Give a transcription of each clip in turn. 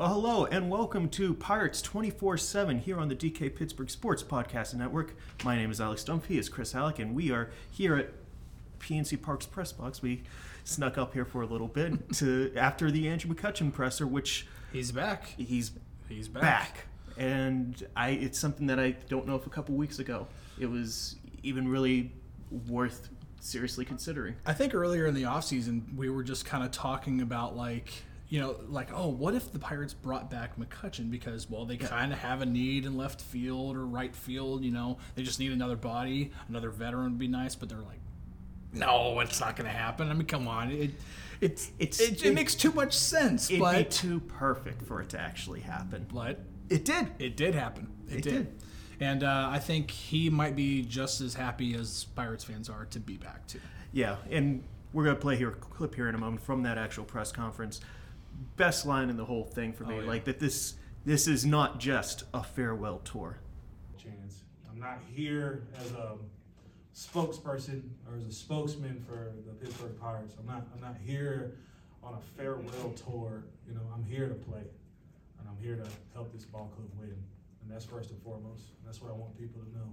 Well, hello and welcome to Pirates 24 7 here on the DK Pittsburgh Sports Podcast Network. My name is Alex Dunphy, is Chris Halicke, and we are here at PNC Parks Press Box. We snuck up here for a little bit to after the Andrew McCutchen presser, which He's back. he's He's back. back. And I it's something that I don't know if a couple weeks ago it was even really worth seriously considering. I think earlier in the offseason, we were just kind of talking about like, you know, like, oh, what if the Pirates brought back McCutchen because, well, they kind of have a need in left field or right field. You know, they just need another body, another veteran would be nice. But they're like, no, it's not going to happen. I mean, come on, it it It's- it, it, it- makes too much sense. It'd but be too perfect for it to actually happen. but It did. it did happen. It, It did. did. And uh, I think he might be just as happy as Pirates fans are to be back too. Yeah, and we're gonna play here a clip here in a moment from that actual press conference. Best line in the whole thing for me, Oh, yeah. like that this this is not just a farewell tour. chance. I'm not here as a spokesperson or as a spokesman for the Pittsburgh Pirates. I'm not. I'm not here on a farewell tour. You know, I'm here to play, and I'm here to help this ball club win, and that's first and foremost. That's what I want people to know.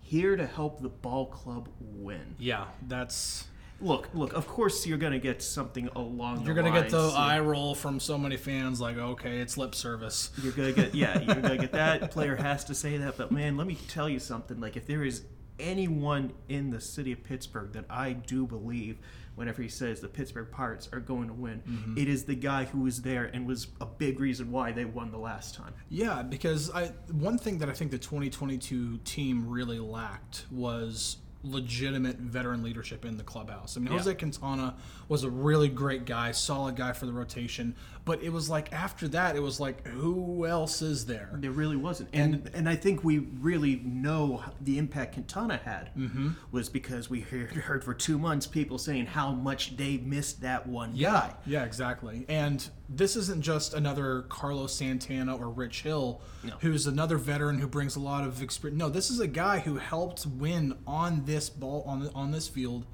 Here to help the ball club win. Yeah, that's Look, look. Of course, you're gonna get something along. The way. You're gonna get the eye roll from so many fans, like, okay, it's lip service. You're gonna get yeah. You're gonna get that. Player has to say that. But man, let me tell you something. Like if there is anyone in the city of Pittsburgh that I do believe, whenever he says the Pittsburgh Pirates are going to win, Mm-hmm. it is the guy who was there and was a big reason why they won the last time. Yeah, because I one thing that I think the 2022 team really lacked was legitimate veteran leadership in the clubhouse. I mean, Jose Quintana was a really great guy, solid guy for the rotation, but it was like after that, it was like, who else is there? There really wasn't, and and I think we really know the impact Quintana had Mm-hmm. was because we heard, heard for two months people saying how much they missed that one Yeah, guy. yeah, exactly. And this isn't just another Carlos Santana or Rich Hill, No. who's another veteran who brings a lot of experience. No, this is a guy who helped win on this ball on the, on this field,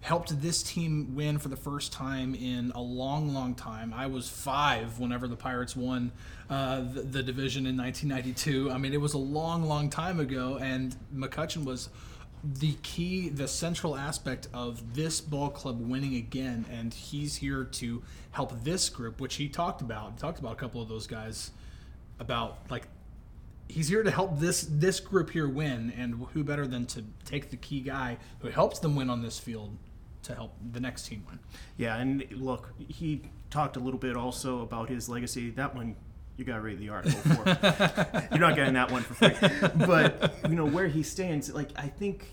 helped this team win for the first time in a long, long time. I was five whenever the Pirates won uh, the, the division in 1992. I mean, it was a long, long time ago, and McCutchen was the key, the central aspect of this ball club winning again, and he's here to help this group, which he talked about. He talked about a couple of those guys about like he's here to help this this group here win, and who better than to take the key guy who helps them win on this field to help the next team win. Yeah, and look, he talked a little bit also about his legacy. That one, you gotta read the article for. You're not getting that one for free. But you know where he stands. Like I think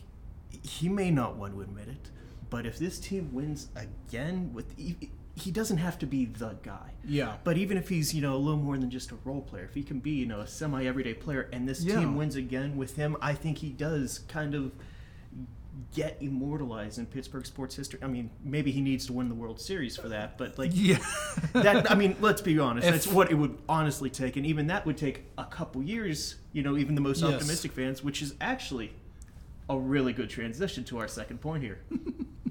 he may not want to admit it, but if this team wins again, with he, he doesn't have to be the guy. Yeah. But even if he's you know a little more than just a role player, if he can be you know a semi everyday player, and this Yeah. team wins again with him, I think he does kind of get immortalized in Pittsburgh sports history. I mean, maybe he needs to win the World Series for that, but like Yeah. that I mean, let's be honest, If- that's what it would honestly take and even that would take a couple years, you know, even the most Yes. optimistic fans, which is actually a really good transition to our second point here.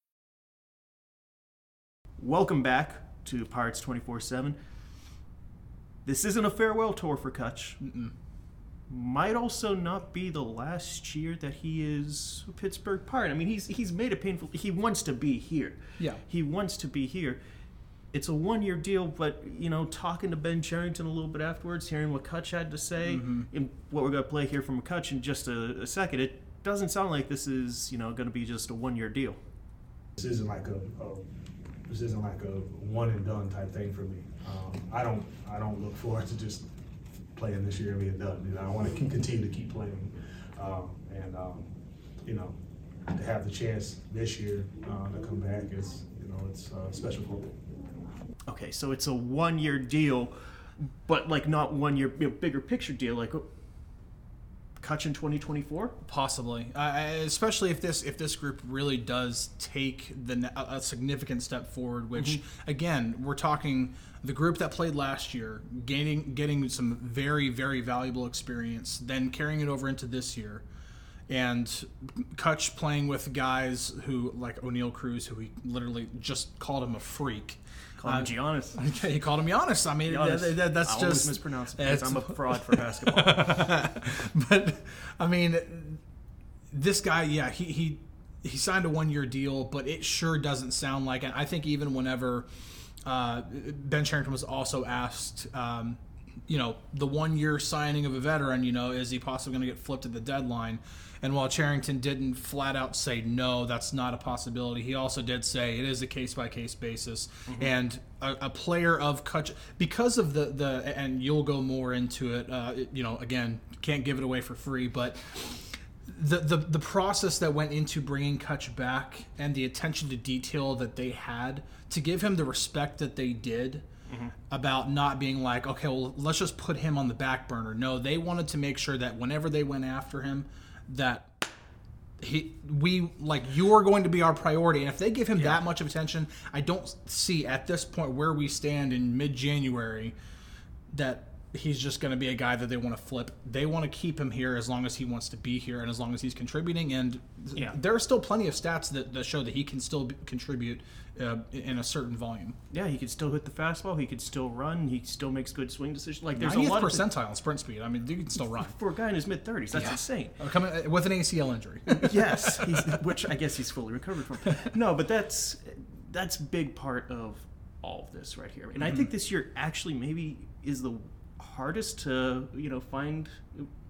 Welcome back to Pirates 24 7. This isn't a farewell tour for Kutch. Might also not be the last year that he is a Pittsburgh Pirate. I mean, he's he's made a painful. He wants to be here. Yeah. He wants to be here. It's a one year deal, but you know, talking to Ben Cherington a little bit afterwards, hearing what Kutch had to say, mm-hmm. and what we're going to play here from Kutch in just a, a second, it doesn't sound like this is you know going to be just a one year deal. This isn't like a, a this isn't like a one and done type thing for me. Um, I don't I don't look forward to just playing this year and being done. You know, I want to continue to keep playing, um, and um, you know, to have the chance this year uh, to come back is you know it's uh, special for me. Okay, so it's a one year deal, but like not one year you know, bigger picture deal, like Kutch in 2024? Possibly, uh, especially if this if this group really does take the a a significant step forward. Which again, we're talking the group that played last year, gaining getting some very very valuable experience, then carrying it over into this year, and Kutch playing with guys who like Oneil Cruz, who he literally just called him a freak. Call him Giannis. Okay, he called him Giannis. I mean, Giannis. that- that- that's I just always mispronounce it I'm a fraud for basketball. but I mean, this guy, yeah, he he he signed a one year deal, but it sure doesn't sound like it. I think even whenever uh, Ben Cherington was also asked, um, you know, the one year signing of a veteran, you know, is he possibly going to get flipped at the deadline? And while Cherington didn't flat out say no, that's not a possibility, he also did say it is a case by case basis. And a, a player of Kutch, because of the, the, and you'll go more into it, uh, it- you know, again, can't give it away for free, but the, the the process that went into bringing Kutch back and the attention to detail that they had to give him the respect that they did Mm-hmm. about not being like, okay, well, let's just put him on the back burner. No, they wanted to make sure that whenever they went after him, that he we like you're going to be our priority. And if they give him that much of attention i don't see at this point where we stand in mid-january that he's just going to be a guy that they want to flip they want to keep him here as long as he wants to be here and as long as he's contributing and Yeah. there are still plenty of stats that, that show that he can still be, contribute uh, in a certain volume yeah, he could still hit the fastball. He could still run. He still makes good swing decisions. Like there's a 90th lot of percentile in sprint speed i mean he can still run for a guy in his mid 30s. That's insane. Uh, coming uh, with an acl injury yes, he's, which I guess he's fully recovered from. No, but that's that's big part of all of this right here. And I think this year actually maybe is the hardest to you know find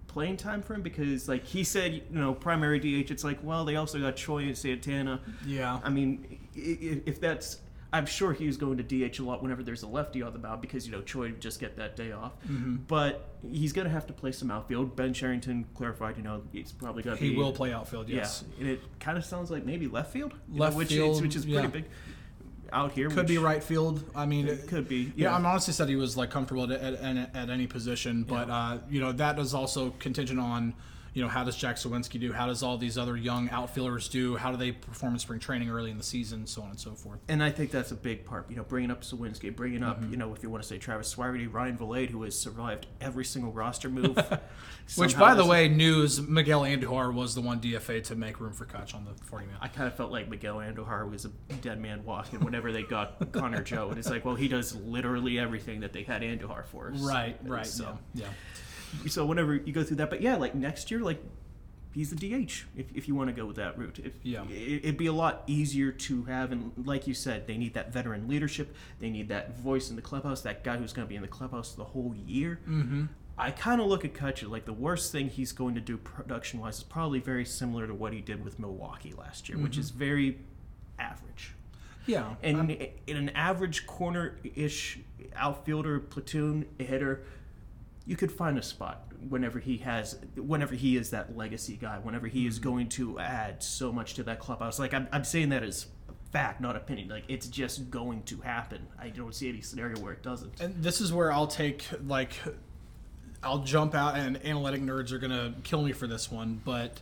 playing time for him because like he said you know primary DH it's like well they also got Choi and Santana. Yeah. I mean if that's I'm sure he was going to DH a lot whenever there's a lefty on the mound because you know Choi would just get that day off. Mm-hmm. But he's going to have to play some outfield. Ben Cherington clarified, you know, he's probably going to he be will play outfield yes yeah, and it kind of sounds like maybe left field, you know, Left which field, is, which is yeah. pretty big. Out here. Could be right field. I mean, It could be, Yeah, yeah. I'm honestly said he was like comfortable at, at, at, at any position, but uh, you know that is also contingent on you know how does Jack Suwinski do? How does all these other young outfielders do? How do they perform in spring training early in the season? So on and so forth. And I think that's a big part. You know, bringing up Suwinski, bringing up, Mm-hmm. you know, if you want to say Travis Swaggerty, Ryan Vilade, who has survived every single roster move. Which, by the way, news Miguel Andujar was the one DFA to make room for Kutch on the 40 man. I kind of felt like Miguel Andujar was a dead man walking whenever they got Connor Joe. And it's like, well, he does literally everything that they had Andujar for. Right, right. So, yeah, yeah. So whenever you go through that, but yeah, like next year, like he's the DH if, if you want to go with that route. If, Yeah. it, it'd be a lot easier to have, and like you said, they need that veteran leadership. They need that voice in the clubhouse, that guy who's going to be in the clubhouse the whole year. Mm-hmm. I kind of look at Kutcher like the worst thing he's going to do production wise is probably very similar to what he did with Milwaukee last year, which is very average. Yeah, And in an average corner-ish outfielder platoon hitter, you could find a spot whenever he has, whenever he is that legacy guy, whenever he is mm-hmm. going to add so much to that clubhouse. Like I'm, I'm saying that as fact, not opinion. Like it's just going to happen. I don't see any scenario where it doesn't. And this is where I'll take like I'll jump out and analytic nerds are gonna kill me for this one, but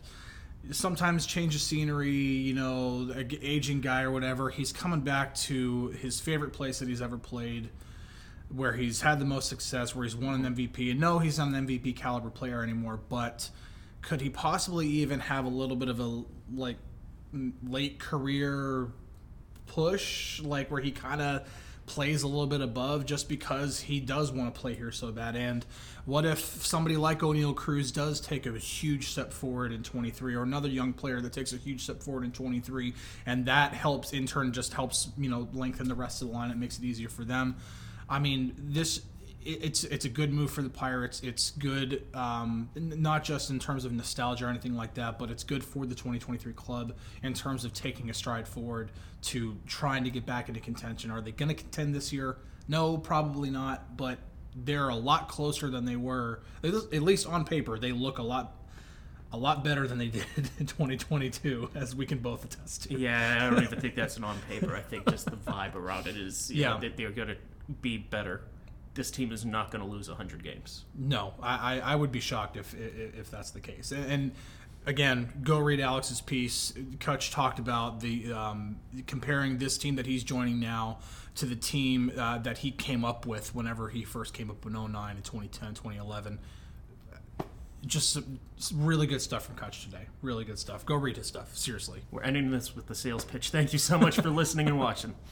sometimes change of scenery, you know, aging guy or whatever, he's coming back to his favorite place that he's ever played, where he's had the most success, where he's won an MVP. And no, he's not an MVP caliber player anymore, but could he possibly even have a little bit of a like late career push, like where he kind of plays a little bit above just because he does want to play here so bad. And what if somebody like Oneil Cruz does take a huge step forward in 23, or another young player that takes a huge step forward in 23, and that helps in turn just helps you know lengthen the rest of the line. It makes it easier for them. I mean, this it's it's a good move for the Pirates. It's good, um, not just in terms of nostalgia or anything like that, but it's good for the 2023 club in terms of taking a stride forward to trying to get back into contention. Are they going to contend this year? No, probably not. But they're a lot closer than they were. At least- on paper, they look a lot a lot better than they did in 2022, as we can both attest to. Yeah, I don't even think that's an on paper. I think just the vibe around it is, you Yeah. know, that they're going to be better. This team is not going to lose 100 games. No, I, I, would be shocked if, if if that's the case. And, again, go read Alex's piece. Kutch talked about the um, comparing this team that he's joining now to the team uh, that he came up with whenever he first came up in 09 and 2010, 2011. Just really good stuff from Kutch today. Really good stuff. Go read his stuff. Seriously. We're ending this with the sales pitch. Thank you so much for listening and watching.